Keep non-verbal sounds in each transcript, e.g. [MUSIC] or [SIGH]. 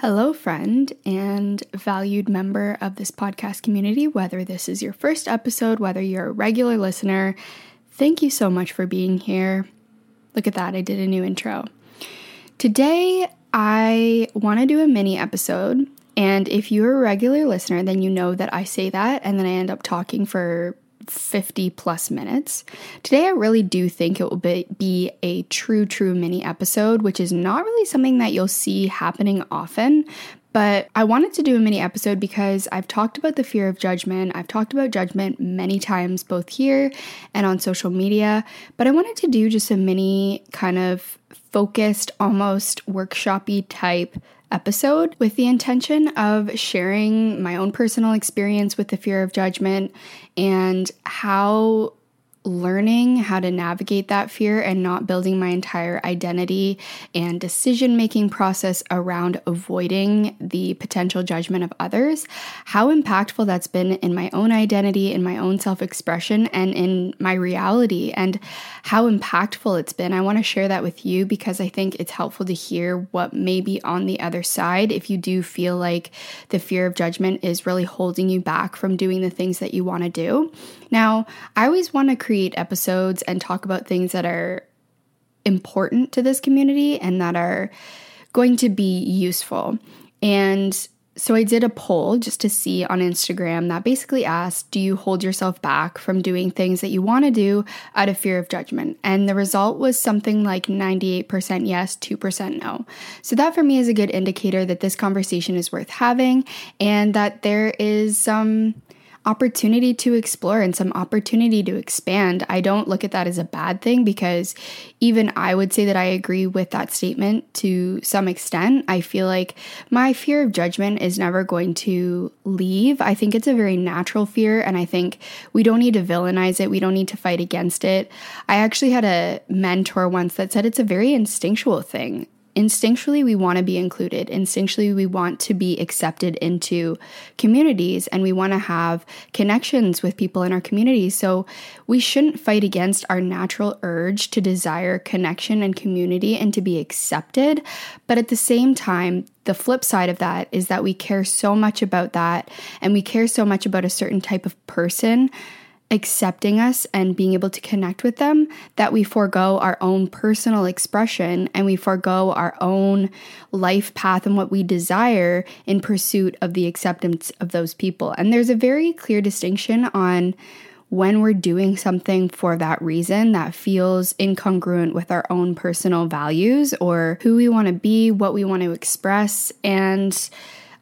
Hello, friend and valued member of this podcast community, whether this is your first episode, whether you're a regular listener, thank you so much for being here. Look at that, I did a new intro. Today, I want to do a mini episode, and if you're a regular listener, then you know that I say that and then I end up talking for 50 plus minutes. Today, I really do think it will be, be a true, true mini episode, which is not really something that you'll see happening often. But I wanted to do a mini episode because I've talked about the fear of judgment. I've talked about judgment many times, both here and on social media. But I wanted to do just a mini kind of focused, almost workshopy type episode with the intention of sharing my own personal experience with the fear of judgment and how learning how to navigate that fear and not building my entire identity and decision making process around avoiding the potential judgment of others, how impactful that's been in my own identity, in my own self expression, and in my reality, and how impactful it's been. I want to share that with you because I think it's helpful to hear what may be on the other side if you do feel like the fear of judgment is really holding you back from doing the things that you want to do. Now, I always want to create episodes and talk about things that are important to this community and that are going to be useful. And so I did a poll just to see on Instagram that basically asked Do you hold yourself back from doing things that you want to do out of fear of judgment? And the result was something like 98% yes, 2% no. So that for me is a good indicator that this conversation is worth having and that there is some. Um, opportunity to explore and some opportunity to expand. I don't look at that as a bad thing because even I would say that I agree with that statement to some extent. I feel like my fear of judgment is never going to leave. I think it's a very natural fear, and I think we don't need to villainize it, we don't need to fight against it. I actually had a mentor once that said it's a very instinctual thing instinctually we want to be included. Instinctually we want to be accepted into communities and we want to have connections with people in our community. So we shouldn't fight against our natural urge to desire connection and community and to be accepted. But at the same time, the flip side of that is that we care so much about that and we care so much about a certain type of person accepting us and being able to connect with them that we forego our own personal expression and we forego our own life path and what we desire in pursuit of the acceptance of those people. And there's a very clear distinction on when we're doing something for that reason that feels incongruent with our own personal values or who we want to be, what we want to express. And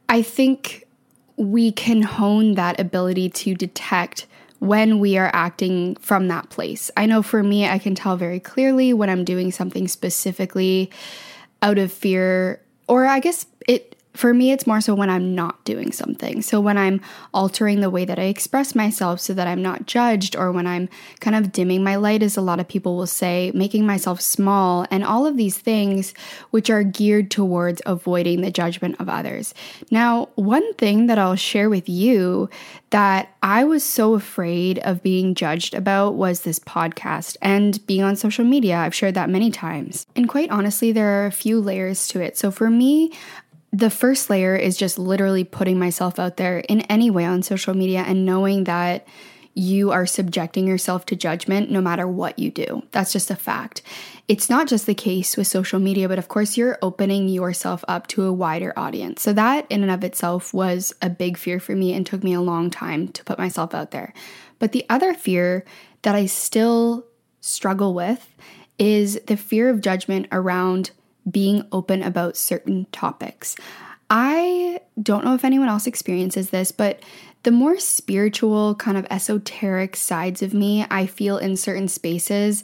I think we can hone that ability to detect when we are acting from that place. I know for me, I can tell very clearly when I'm doing something specifically out of fear, or I guess for me, it's more so when I'm not doing something. So when I'm altering the way that I express myself so that I'm not judged, or when I'm kind of dimming my light, as a lot of people will say, making myself small, and all of these things which are geared towards avoiding the judgment of others. Now, one thing that I'll share with you that I was so afraid of being judged about was this podcast and being on social media. I've shared that many times. And quite honestly, there are a few layers to it. So for me, the first layer is just literally putting myself out there in any way on social media and knowing that you are subjecting yourself to judgment no matter what you do. That's just a fact. It's not just the case with social media, but of course, you're opening yourself up to a wider audience. So, that in and of itself was a big fear for me and took me a long time to put myself out there. But the other fear that I still struggle with is the fear of judgment around being open about certain topics. I don't know if anyone else experiences this, but the more spiritual, kind of esoteric sides of me, I feel in certain spaces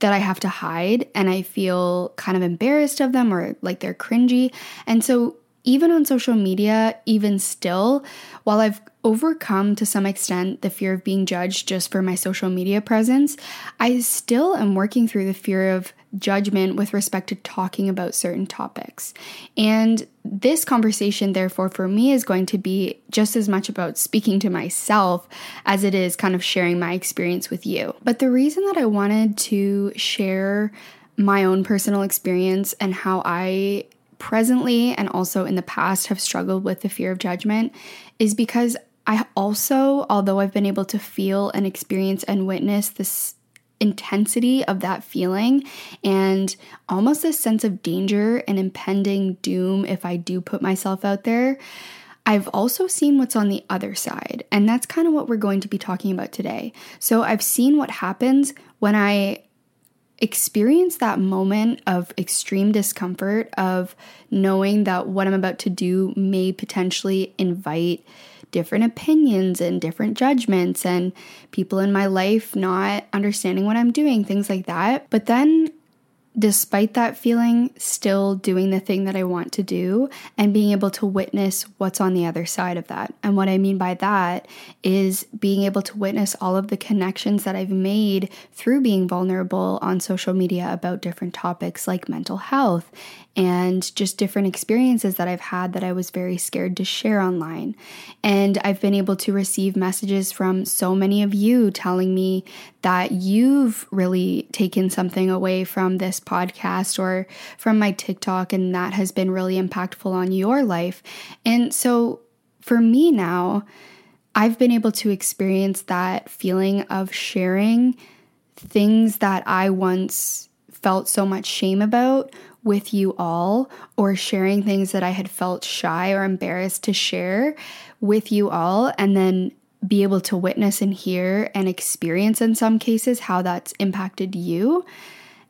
that I have to hide and I feel kind of embarrassed of them or like they're cringy. And so, even on social media, even still, while I've overcome to some extent the fear of being judged just for my social media presence, I still am working through the fear of judgment with respect to talking about certain topics. And this conversation, therefore, for me is going to be just as much about speaking to myself as it is kind of sharing my experience with you. But the reason that I wanted to share my own personal experience and how I presently and also in the past have struggled with the fear of judgment is because I also, although I've been able to feel and experience and witness this intensity of that feeling and almost a sense of danger and impending doom if I do put myself out there, I've also seen what's on the other side. And that's kind of what we're going to be talking about today. So I've seen what happens when I experience that moment of extreme discomfort of knowing that what I'm about to do may potentially invite different opinions and different judgments and people in my life not understanding what I'm doing, things like that. But then despite that feeling, still doing the thing that I want to do and being able to witness what's on the other side of that. And what I mean by that is being able to witness all of the connections that I've made through being vulnerable on social media about different topics like mental health and just different experiences that I've had that I was very scared to share online. And I've been able to receive messages from so many of you telling me that you've really taken something away from this podcast or from my TikTok, and that has been really impactful on your life. And so for me now, I've been able to experience that feeling of sharing things that I once felt so much shame about with you all or sharing things that I had felt shy or embarrassed to share with you all and then be able to witness and hear and experience in some cases how that's impacted you.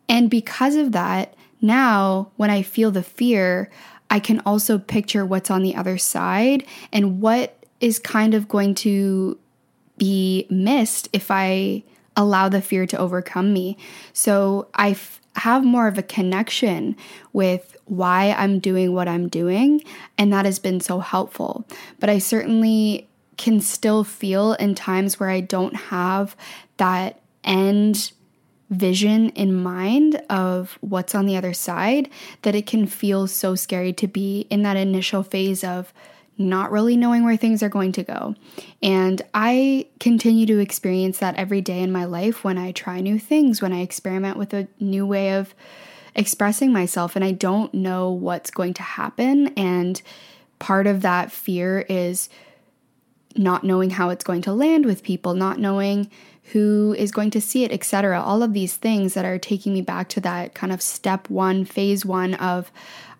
And because of that, now when I feel the fear, I can also picture what's on the other side and what is kind of going to be missed if I allow the fear to overcome me. So I f- have more of a connection with why I'm doing what I'm doing, and that has been so helpful. But I certainly can still feel in times where I don't have that end vision in mind of what's on the other side that it can feel so scary to be in that initial phase of not really knowing where things are going to go. And I continue to experience that every day in my life when I try new things, when I experiment with a new way of expressing myself, and I don't know what's going to happen. And part of that fear is not knowing how it's going to land with people, not knowing who is going to see it, etc. All of these things that are taking me back to that kind of step one, phase one of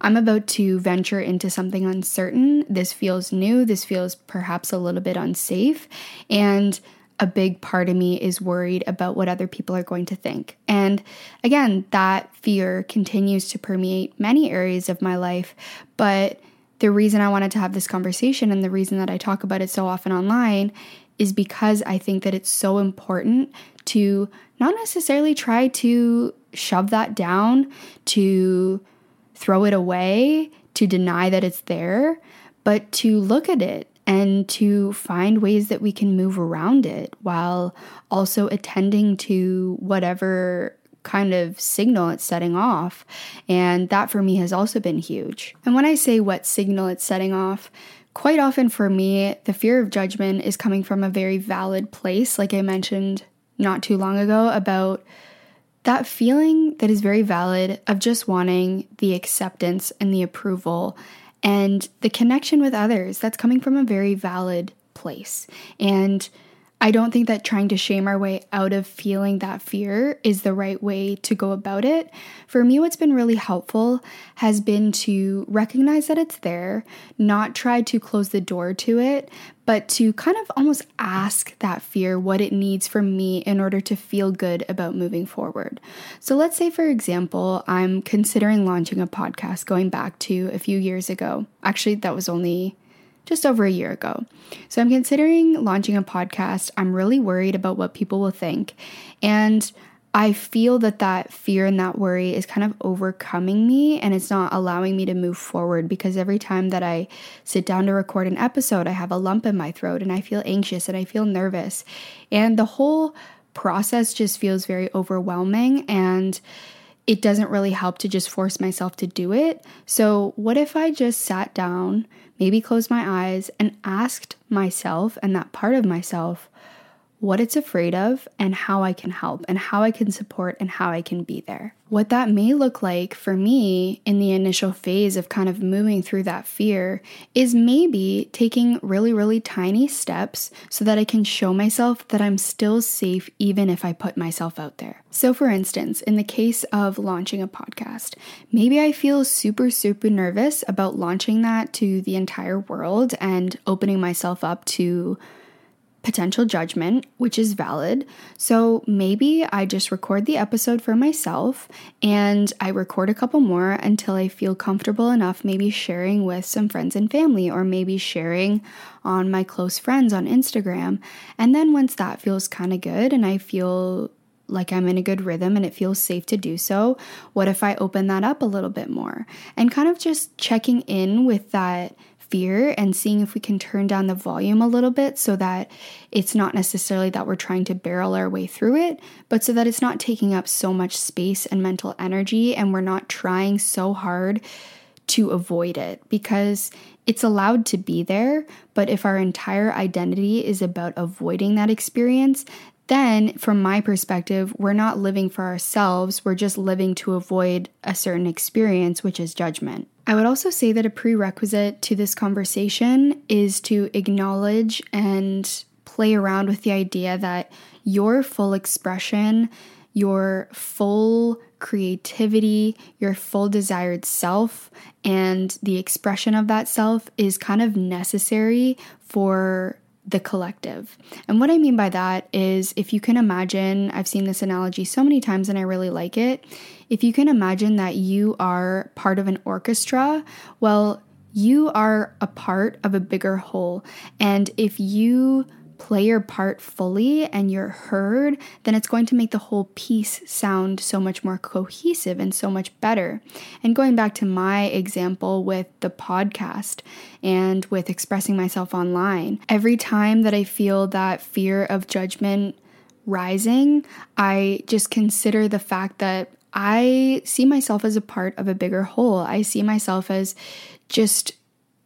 I'm about to venture into something uncertain. This feels new. This feels perhaps a little bit unsafe. And a big part of me is worried about what other people are going to think. And again, that fear continues to permeate many areas of my life. But the reason I wanted to have this conversation and the reason that I talk about it so often online is because I think that it's so important to not necessarily try to shove that down, to throw it away, to deny that it's there, but to look at it and to find ways that we can move around it while also attending to whatever kind of signal it's setting off. And that for me has also been huge. And when I say what signal it's setting off, quite often for me, the fear of judgment is coming from a very valid place, like I mentioned not too long ago about that feeling that is very valid of just wanting the acceptance and the approval and the connection with others that's coming from a very valid place. And I don't think that trying to shame our way out of feeling that fear is the right way to go about it. For me, what's been really helpful has been to recognize that it's there, not try to close the door to it, but to kind of almost ask that fear what it needs from me in order to feel good about moving forward. So, let's say, for example, I'm considering launching a podcast going back to a few years ago. Actually, that was only just over a year ago. So I'm considering launching a podcast. I'm really worried about what people will think. And I feel that that fear and that worry is kind of overcoming me and it's not allowing me to move forward because every time that I sit down to record an episode, I have a lump in my throat and I feel anxious and I feel nervous. And the whole process just feels very overwhelming and it doesn't really help to just force myself to do it. So, what if I just sat down, maybe closed my eyes, and asked myself and that part of myself what it's afraid of and how I can help and how I can support and how I can be there? What that may look like for me in the initial phase of kind of moving through that fear is maybe taking really, really tiny steps so that I can show myself that I'm still safe even if I put myself out there. So, for instance, in the case of launching a podcast, maybe I feel super, super nervous about launching that to the entire world and opening myself up to potential judgment, which is valid. So maybe I just record the episode for myself and I record a couple more until I feel comfortable enough, maybe sharing with some friends and family, or maybe sharing on my close friends on Instagram. And then once that feels kind of good and I feel like I'm in a good rhythm and it feels safe to do so, what if I open that up a little bit more? And kind of just checking in with that fear and seeing if we can turn down the volume a little bit so that it's not necessarily that we're trying to barrel our way through it, but so that it's not taking up so much space and mental energy and we're not trying so hard to avoid it because it's allowed to be there. But if our entire identity is about avoiding that experience, then from my perspective, we're not living for ourselves, we're just living to avoid a certain experience, which is judgment. I would also say that a prerequisite to this conversation is to acknowledge and play around with the idea that your full expression, your full creativity, your full desired self, and the expression of that self is kind of necessary for the collective. And what I mean by that is if you can imagine, I've seen this analogy so many times and I really like it. If you can imagine that you are part of an orchestra, well, you are a part of a bigger whole. And if you play your part fully and you're heard, then it's going to make the whole piece sound so much more cohesive and so much better. And going back to my example with the podcast and with expressing myself online, every time that I feel that fear of judgment rising, I just consider the fact that I see myself as a part of a bigger whole. I see myself as just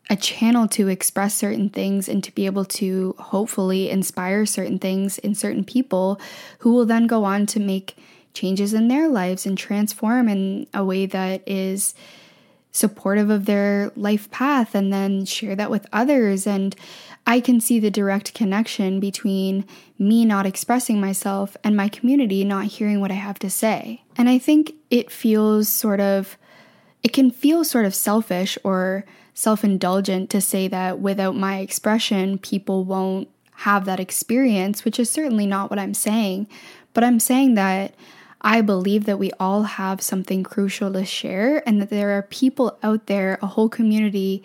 a channel to express certain things and to be able to hopefully inspire certain things in certain people who will then go on to make changes in their lives and transform in a way that is supportive of their life path and then share that with others and I can see the direct connection between me not expressing myself and my community not hearing what I have to say. And I think it feels sort of it can feel sort of selfish or self indulgent to say that without my expression, people won't have that experience, which is certainly not what I'm saying. But I'm saying that I believe that we all have something crucial to share and that there are people out there, a whole community,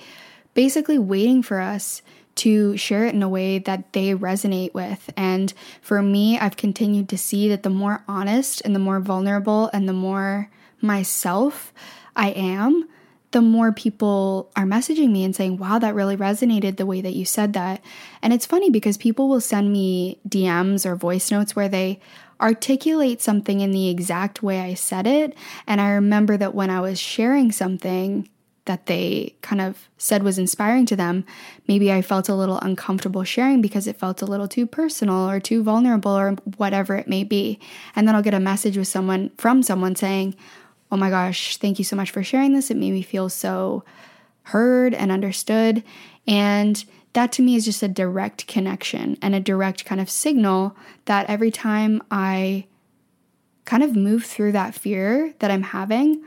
basically waiting for us to share it in a way that they resonate with. And for me, I've continued to see that the more honest and the more vulnerable and the more myself I am, the more people are messaging me and saying, wow, that really resonated the way that you said that. And it's funny because people will send me DMs or voice notes where they articulate something in the exact way I said it. And I remember that when I was sharing something that they kind of said was inspiring to them, maybe I felt a little uncomfortable sharing because it felt a little too personal or too vulnerable or whatever it may be. And then I'll get a message with someone from someone saying, oh my gosh, thank you so much for sharing this. It made me feel so heard and understood. And that to me is just a direct connection and a direct kind of signal that every time I kind of move through that fear that I'm having,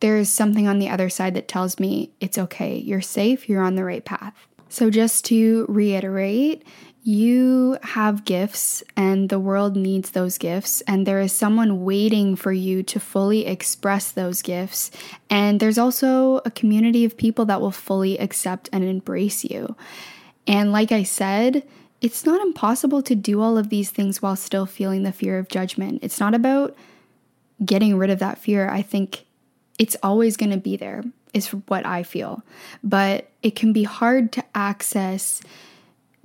there's something on the other side that tells me it's okay, you're safe, you're on the right path. So, just to reiterate, you have gifts and the world needs those gifts, and there is someone waiting for you to fully express those gifts. And there's also a community of people that will fully accept and embrace you. And like I said, it's not impossible to do all of these things while still feeling the fear of judgment. It's not about getting rid of that fear. I think it's always going to be there, is what I feel. But it can be hard to access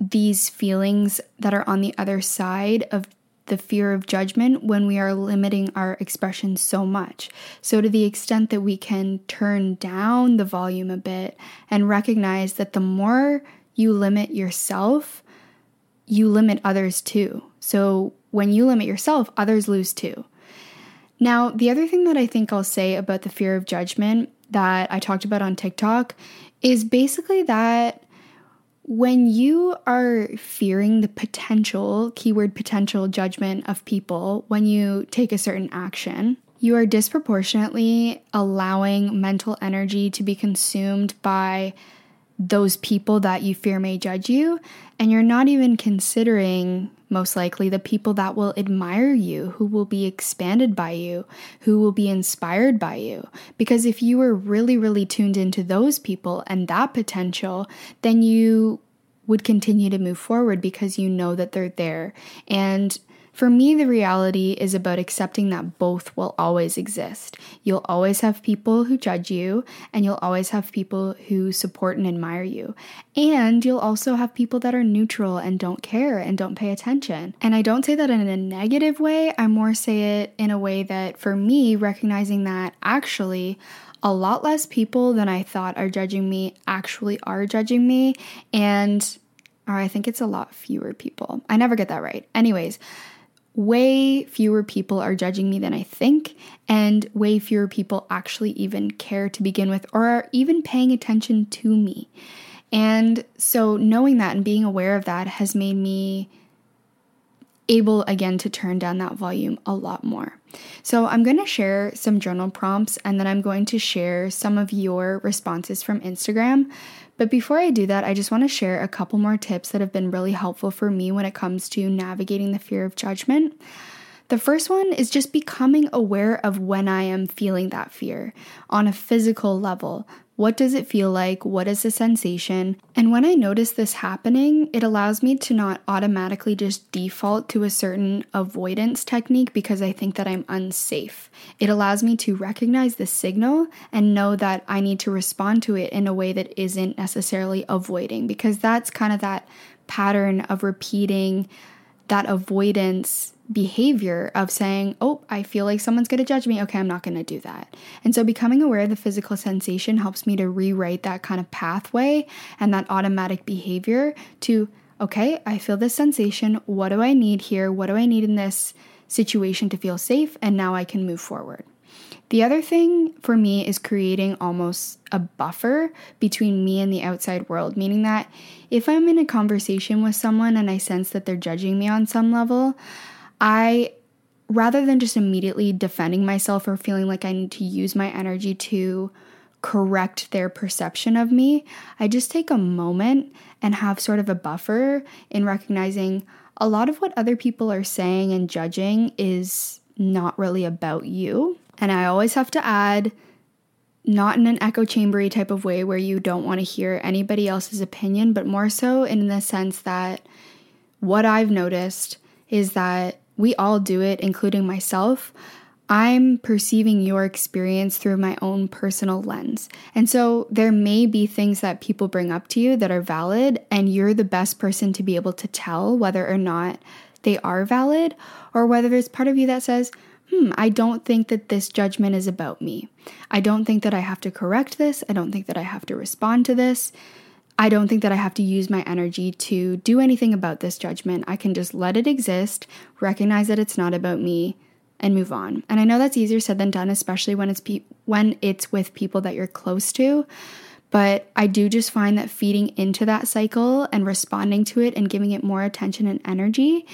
these feelings that are on the other side of the fear of judgment when we are limiting our expression so much. So, to the extent that we can turn down the volume a bit and recognize that the more you limit yourself, you limit others too. So, when you limit yourself, others lose too. Now, the other thing that I think I'll say about the fear of judgment that I talked about on TikTok is basically that when you are fearing the potential, keyword potential judgment of people when you take a certain action, you are disproportionately allowing mental energy to be consumed by those people that you fear may judge you, and you're not even considering most likely the people that will admire you, who will be expanded by you, who will be inspired by you. Because if you were really, really tuned into those people and that potential, then you would continue to move forward because you know that they're there. And for me, the reality is about accepting that both will always exist. You'll always have people who judge you, and you'll always have people who support and admire you. And you'll also have people that are neutral and don't care and don't pay attention. And I don't say that in a negative way, I more say it in a way that for me, recognizing that actually, a lot less people than I thought are judging me actually are judging me. And or I think it's a lot fewer people. I never get that right. Anyways, way fewer people are judging me than I think, and way fewer people actually even care to begin with or are even paying attention to me. And so, knowing that and being aware of that has made me able again to turn down that volume a lot more. So, I'm going to share some journal prompts and then I'm going to share some of your responses from Instagram but before I do that, I just want to share a couple more tips that have been really helpful for me when it comes to navigating the fear of judgment. The first one is just becoming aware of when I am feeling that fear on a physical level. What does it feel like? What is the sensation? And when I notice this happening, it allows me to not automatically just default to a certain avoidance technique because I think that I'm unsafe. It allows me to recognize the signal and know that I need to respond to it in a way that isn't necessarily avoiding because that's kind of that pattern of repeating that avoidance behavior of saying, Oh, I feel like someone's going to judge me. Okay, I'm not going to do that. And so becoming aware of the physical sensation helps me to rewrite that kind of pathway and that automatic behavior to, okay, I feel this sensation. What do I need here? What do I need in this situation to feel safe? And now I can move forward. The other thing for me is creating almost a buffer between me and the outside world, meaning that if I'm in a conversation with someone and I sense that they're judging me on some level, I rather than just immediately defending myself or feeling like I need to use my energy to correct their perception of me, I just take a moment and have sort of a buffer in recognizing a lot of what other people are saying and judging is not really about you. And I always have to add, not in an echo chambery type of way where you don't want to hear anybody else's opinion, but more so in the sense that what I've noticed is that we all do it, including myself. I'm perceiving your experience through my own personal lens. And so there may be things that people bring up to you that are valid, and you're the best person to be able to tell whether or not they are valid, or whether there's part of you that says, hmm, I don't think that this judgment is about me. I don't think that I have to correct this. I don't think that I have to respond to this. I don't think that I have to use my energy to do anything about this judgment. I can just let it exist, recognize that it's not about me, and move on. And I know that's easier said than done, especially when it's pe- when it's with people that you're close to. But I do just find that feeding into that cycle and responding to it and giving it more attention and energy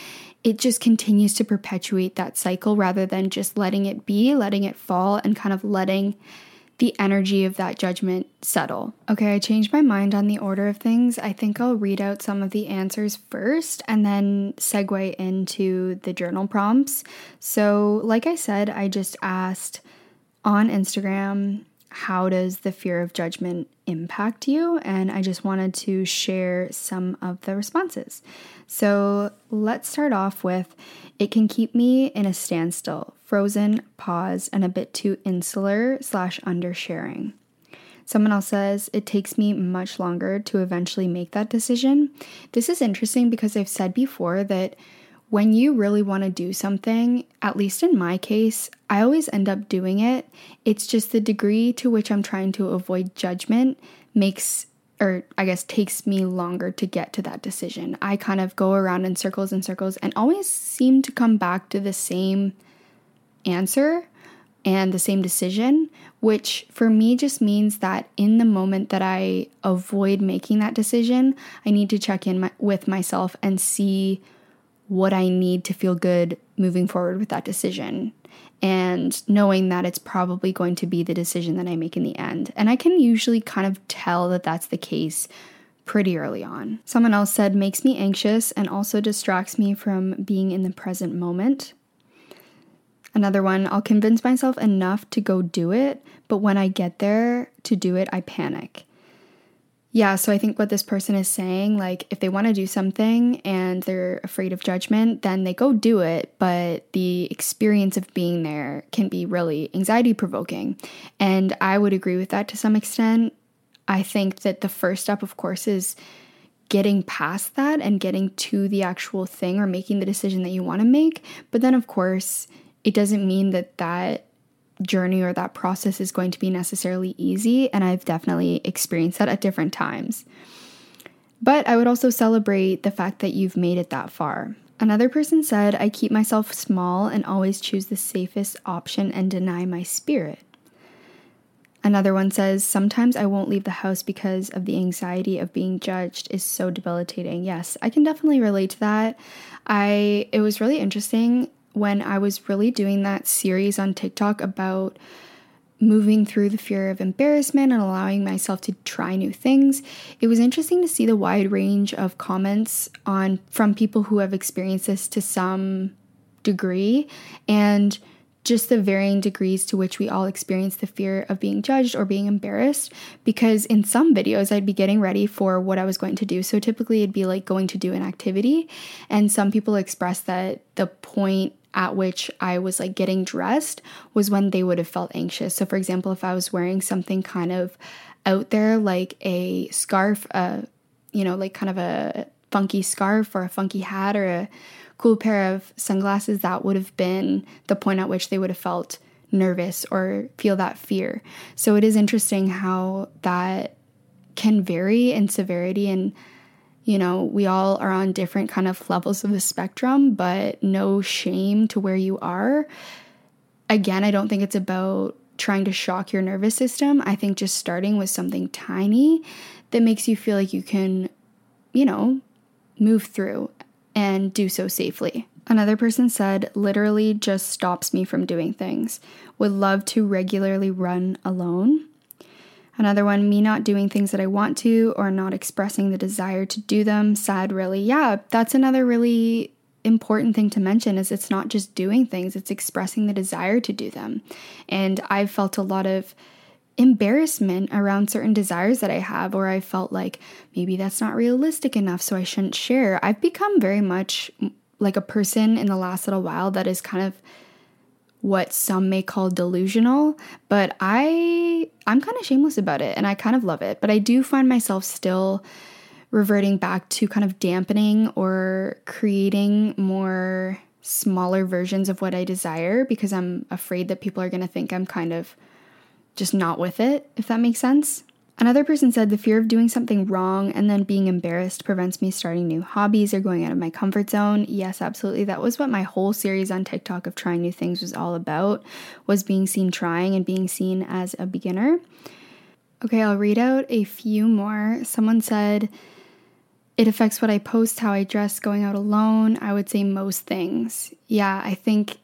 it just continues to perpetuate that cycle rather than just letting it be, letting it fall, and kind of letting the energy of that judgment settle. Okay, I changed my mind on the order of things. I think I'll read out some of the answers first and then segue into the journal prompts. So, like I said, I just asked on Instagram how does the fear of judgment impact you? And I just wanted to share some of the responses. So let's start off with it can keep me in a standstill, frozen, paused, and a bit too insular slash undersharing. Someone else says, it takes me much longer to eventually make that decision. This is interesting because I've said before that when you really want to do something, at least in my case, I always end up doing it. It's just the degree to which I'm trying to avoid judgment makes, or I guess takes me longer to get to that decision. I kind of go around in circles and circles and always seem to come back to the same answer, and the same decision, which for me just means that in the moment that I avoid making that decision, I need to check in my, with myself and see what I need to feel good moving forward with that decision. And knowing that it's probably going to be the decision that I make in the end. And I can usually kind of tell that that's the case pretty early on. Someone else said, makes me anxious and also distracts me from being in the present moment. Another one, I'll convince myself enough to go do it, but when I get there to do it, I panic. Yeah, so I think what this person is saying, like if they want to do something and they're afraid of judgment, then they go do it, but the experience of being there can be really anxiety provoking. And I would agree with that to some extent. I think that the first step, of course, is getting past that and getting to the actual thing or making the decision that you want to make. But then, of course, it doesn't mean that that journey or that process is going to be necessarily easy. And I've definitely experienced that at different times. But I would also celebrate the fact that you've made it that far. Another person said, I keep myself small and always choose the safest option and deny my spirit. Another one says, Sometimes I won't leave the house because of the anxiety of being judged is so debilitating. Yes, I can definitely relate to that. I it was really interesting when I was really doing that series on TikTok about moving through the fear of embarrassment and allowing myself to try new things it was interesting to see the wide range of comments on from people who have experienced this to some degree and just the varying degrees to which we all experience the fear of being judged or being embarrassed. Because in some videos, I'd be getting ready for what I was going to do. So typically, it'd be like going to do an activity. And some people express that the point at which I was like getting dressed was when they would have felt anxious. So, for example, if I was wearing something kind of out there, like a scarf, uh, you know, like kind of a funky scarf or a funky hat or a cool pair of sunglasses, that would have been the point at which they would have felt nervous or feel that fear. So, it is interesting how that can vary in severity and you know, we all are on different kind of levels of the spectrum, but no shame to where you are. Again, I don't think it's about trying to shock your nervous system. I think just starting with something tiny that makes you feel like you can, you know, move through and do so safely. Another person said, literally just stops me from doing things. Would love to regularly run alone. Another one, me not doing things that I want to or not expressing the desire to do them. Sad, really. Yeah, that's another really important thing to mention is it's not just doing things, it's expressing the desire to do them. And I've felt a lot of embarrassment around certain desires that I have, or I felt like maybe that's not realistic enough, so I shouldn't share. I've become very much like a person in the last little while that is kind of what some may call delusional, but I I'm kind of shameless about it and I kind of love it. But I do find myself still reverting back to kind of dampening or creating more smaller versions of what I desire because I'm afraid that people are going to think I'm kind of just not with it, if that makes sense. Another person said the fear of doing something wrong and then being embarrassed prevents me starting new hobbies or going out of my comfort zone. Yes, absolutely. That was what my whole series on TikTok of trying new things was all about, was being seen trying and being seen as a beginner. Okay, I'll read out a few more. Someone said it affects what I post, how I dress, going out alone. I would say most things. Yeah, I think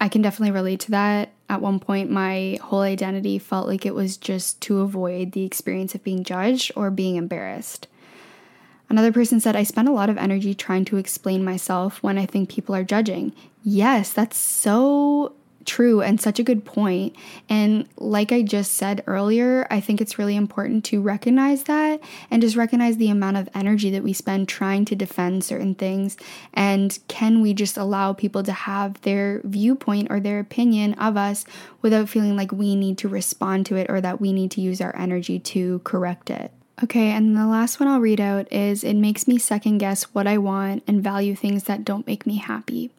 I can definitely relate to that. At one point, my whole identity felt like it was just to avoid the experience of being judged or being embarrassed. Another person said, I spend a lot of energy trying to explain myself when I think people are judging. Yes, that's so true and such a good point. And like I just said earlier, I think it's really important to recognize that and just recognize the amount of energy that we spend trying to defend certain things. And can we just allow people to have their viewpoint or their opinion of us without feeling like we need to respond to it or that we need to use our energy to correct it? Okay, and the last one I'll read out is it makes me second guess what I want and value things that don't make me happy.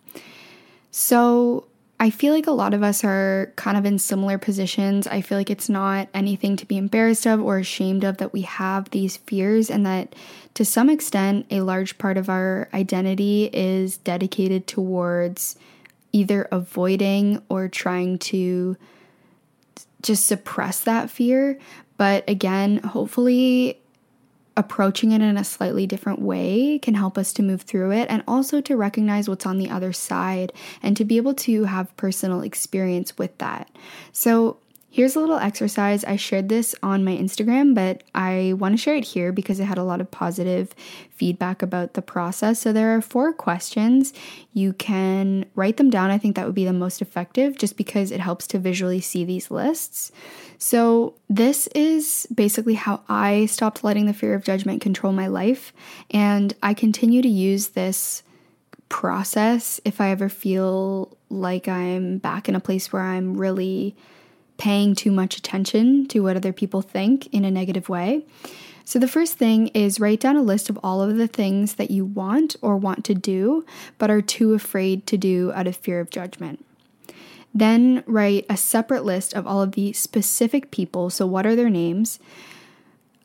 So, I feel like a lot of us are kind of in similar positions. I feel like it's not anything to be embarrassed of or ashamed of that we have these fears, and that to some extent, a large part of our identity is dedicated towards either avoiding or trying to just suppress that fear. But again, hopefully, approaching it in a slightly different way can help us to move through it and also to recognize what's on the other side and to be able to have personal experience with that. So, Here's a little exercise. I shared this on my Instagram, but I want to share it here because I had a lot of positive feedback about the process. So there are four questions. You can write them down. I think that would be the most effective just because it helps to visually see these lists. So, this is basically how I stopped letting the fear of judgment control my life. And I continue to use this process if I ever feel like I'm back in a place where I'm really paying too much attention to what other people think in a negative way. So, the first thing is write down a list of all of the things that you want or want to do, but are too afraid to do out of fear of judgment. Then write a separate list of all of the specific people. So, what are their names?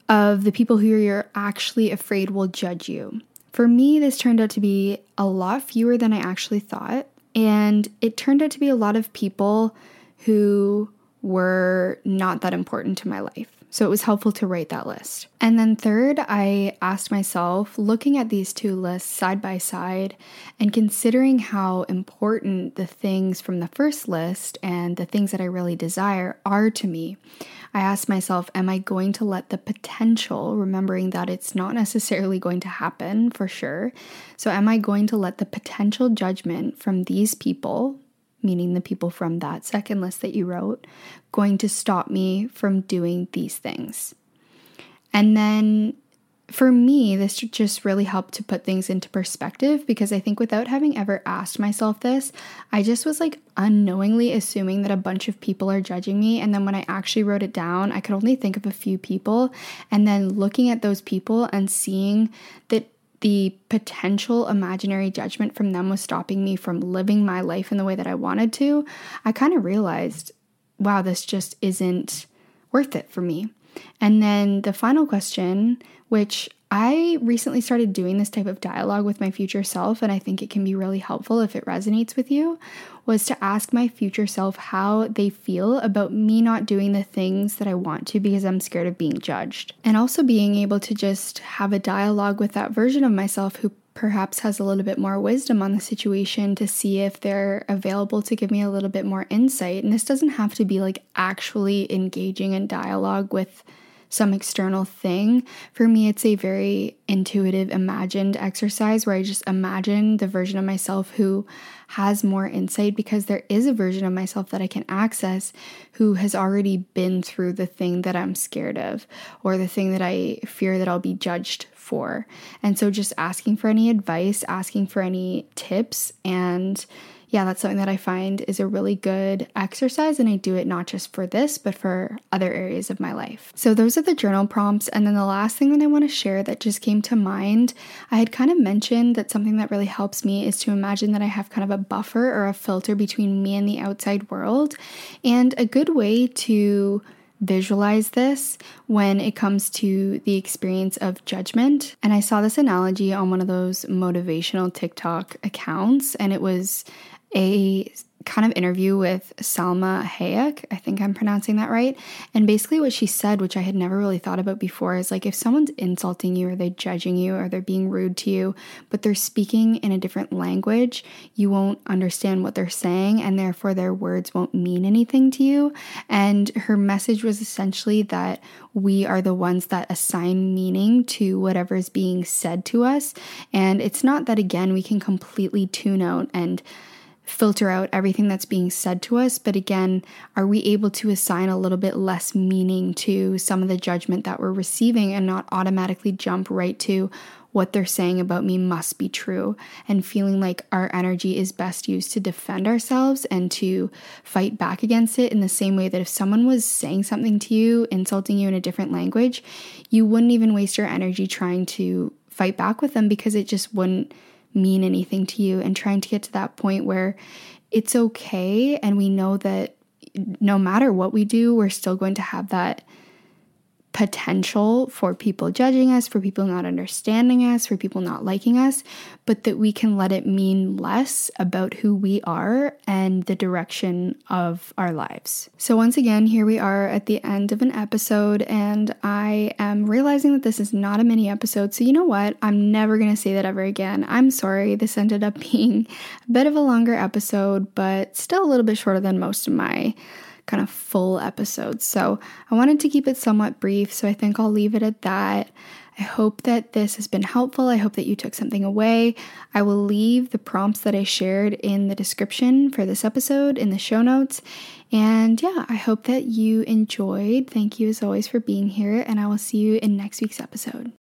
Of the people who you're actually afraid will judge you. For me, this turned out to be a lot fewer than I actually thought. And it turned out to be a lot of people who were not that important to my life. So it was helpful to write that list. And then, third, I asked myself, looking at these two lists side by side and considering how important the things from the first list and the things that I really desire are to me, I asked myself, am I going to let the potential, remembering that it's not necessarily going to happen for sure, so am I going to let the potential judgment from these people, meaning the people from that second list that you wrote, going to stop me from doing these things? And then for me, this just really helped to put things into perspective because I think without having ever asked myself this, I just was like unknowingly assuming that a bunch of people are judging me. And then when I actually wrote it down, I could only think of a few people. And then looking at those people and seeing that the potential imaginary judgment from them was stopping me from living my life in the way that I wanted to, I kind of realized, wow, this just isn't worth it for me. And then the final question, which I recently started doing this type of dialogue with my future self, and I think it can be really helpful if it resonates with you, was to ask my future self how they feel about me not doing the things that I want to because I'm scared of being judged. And also being able to just have a dialogue with that version of myself who perhaps has a little bit more wisdom on the situation to see if they're available to give me a little bit more insight. And this doesn't have to be like actually engaging in dialogue with some external thing. For me, it's a very intuitive, imagined exercise where I just imagine the version of myself who has more insight because there is a version of myself that I can access who has already been through the thing that I'm scared of or the thing that I fear that I'll be judged for. And so just asking for any advice, asking for any tips, and yeah, that's something that I find is a really good exercise. And I do it not just for this, but for other areas of my life. So, those are the journal prompts. And then the last thing that I want to share that just came to mind, I had kind of mentioned that something that really helps me is to imagine that I have kind of a buffer or a filter between me and the outside world. And a good way to visualize this when it comes to the experience of judgment. And I saw this analogy on one of those motivational TikTok accounts, and it was a kind of interview with Salma Hayek. I think I'm pronouncing that right. And basically, what she said, which I had never really thought about before, is like if someone's insulting you or they're judging you or they're being rude to you, but they're speaking in a different language, you won't understand what they're saying, and therefore their words won't mean anything to you. And her message was essentially that we are the ones that assign meaning to whatever is being said to us. And it's not that, again, we can completely tune out and filter out everything that's being said to us. But again, are we able to assign a little bit less meaning to some of the judgment that we're receiving and not automatically jump right to what they're saying about me must be true and feeling like our energy is best used to defend ourselves and to fight back against it in the same way that if someone was saying something to you, insulting you in a different language, you wouldn't even waste your energy trying to fight back with them because it just wouldn't mean anything to you and trying to get to that point where it's okay and we know that no matter what we do, we're still going to have that potential for people judging us, for people not understanding us, for people not liking us, but that we can let it mean less about who we are and the direction of our lives. So, once again, here we are at the end of an episode, and I am realizing that this is not a mini episode. So, you know what? I'm never going to say that ever again. I'm sorry. This ended up [LAUGHS] being a bit of a longer episode, but still a little bit shorter than most of my kind of full episodes. So I wanted to keep it somewhat brief, so I think I'll leave it at that. I hope that this has been helpful. I hope that you took something away. I will leave the prompts that I shared in the description for this episode in the show notes. And yeah, I hope that you enjoyed. Thank you as always for being here, and I will see you in next week's episode.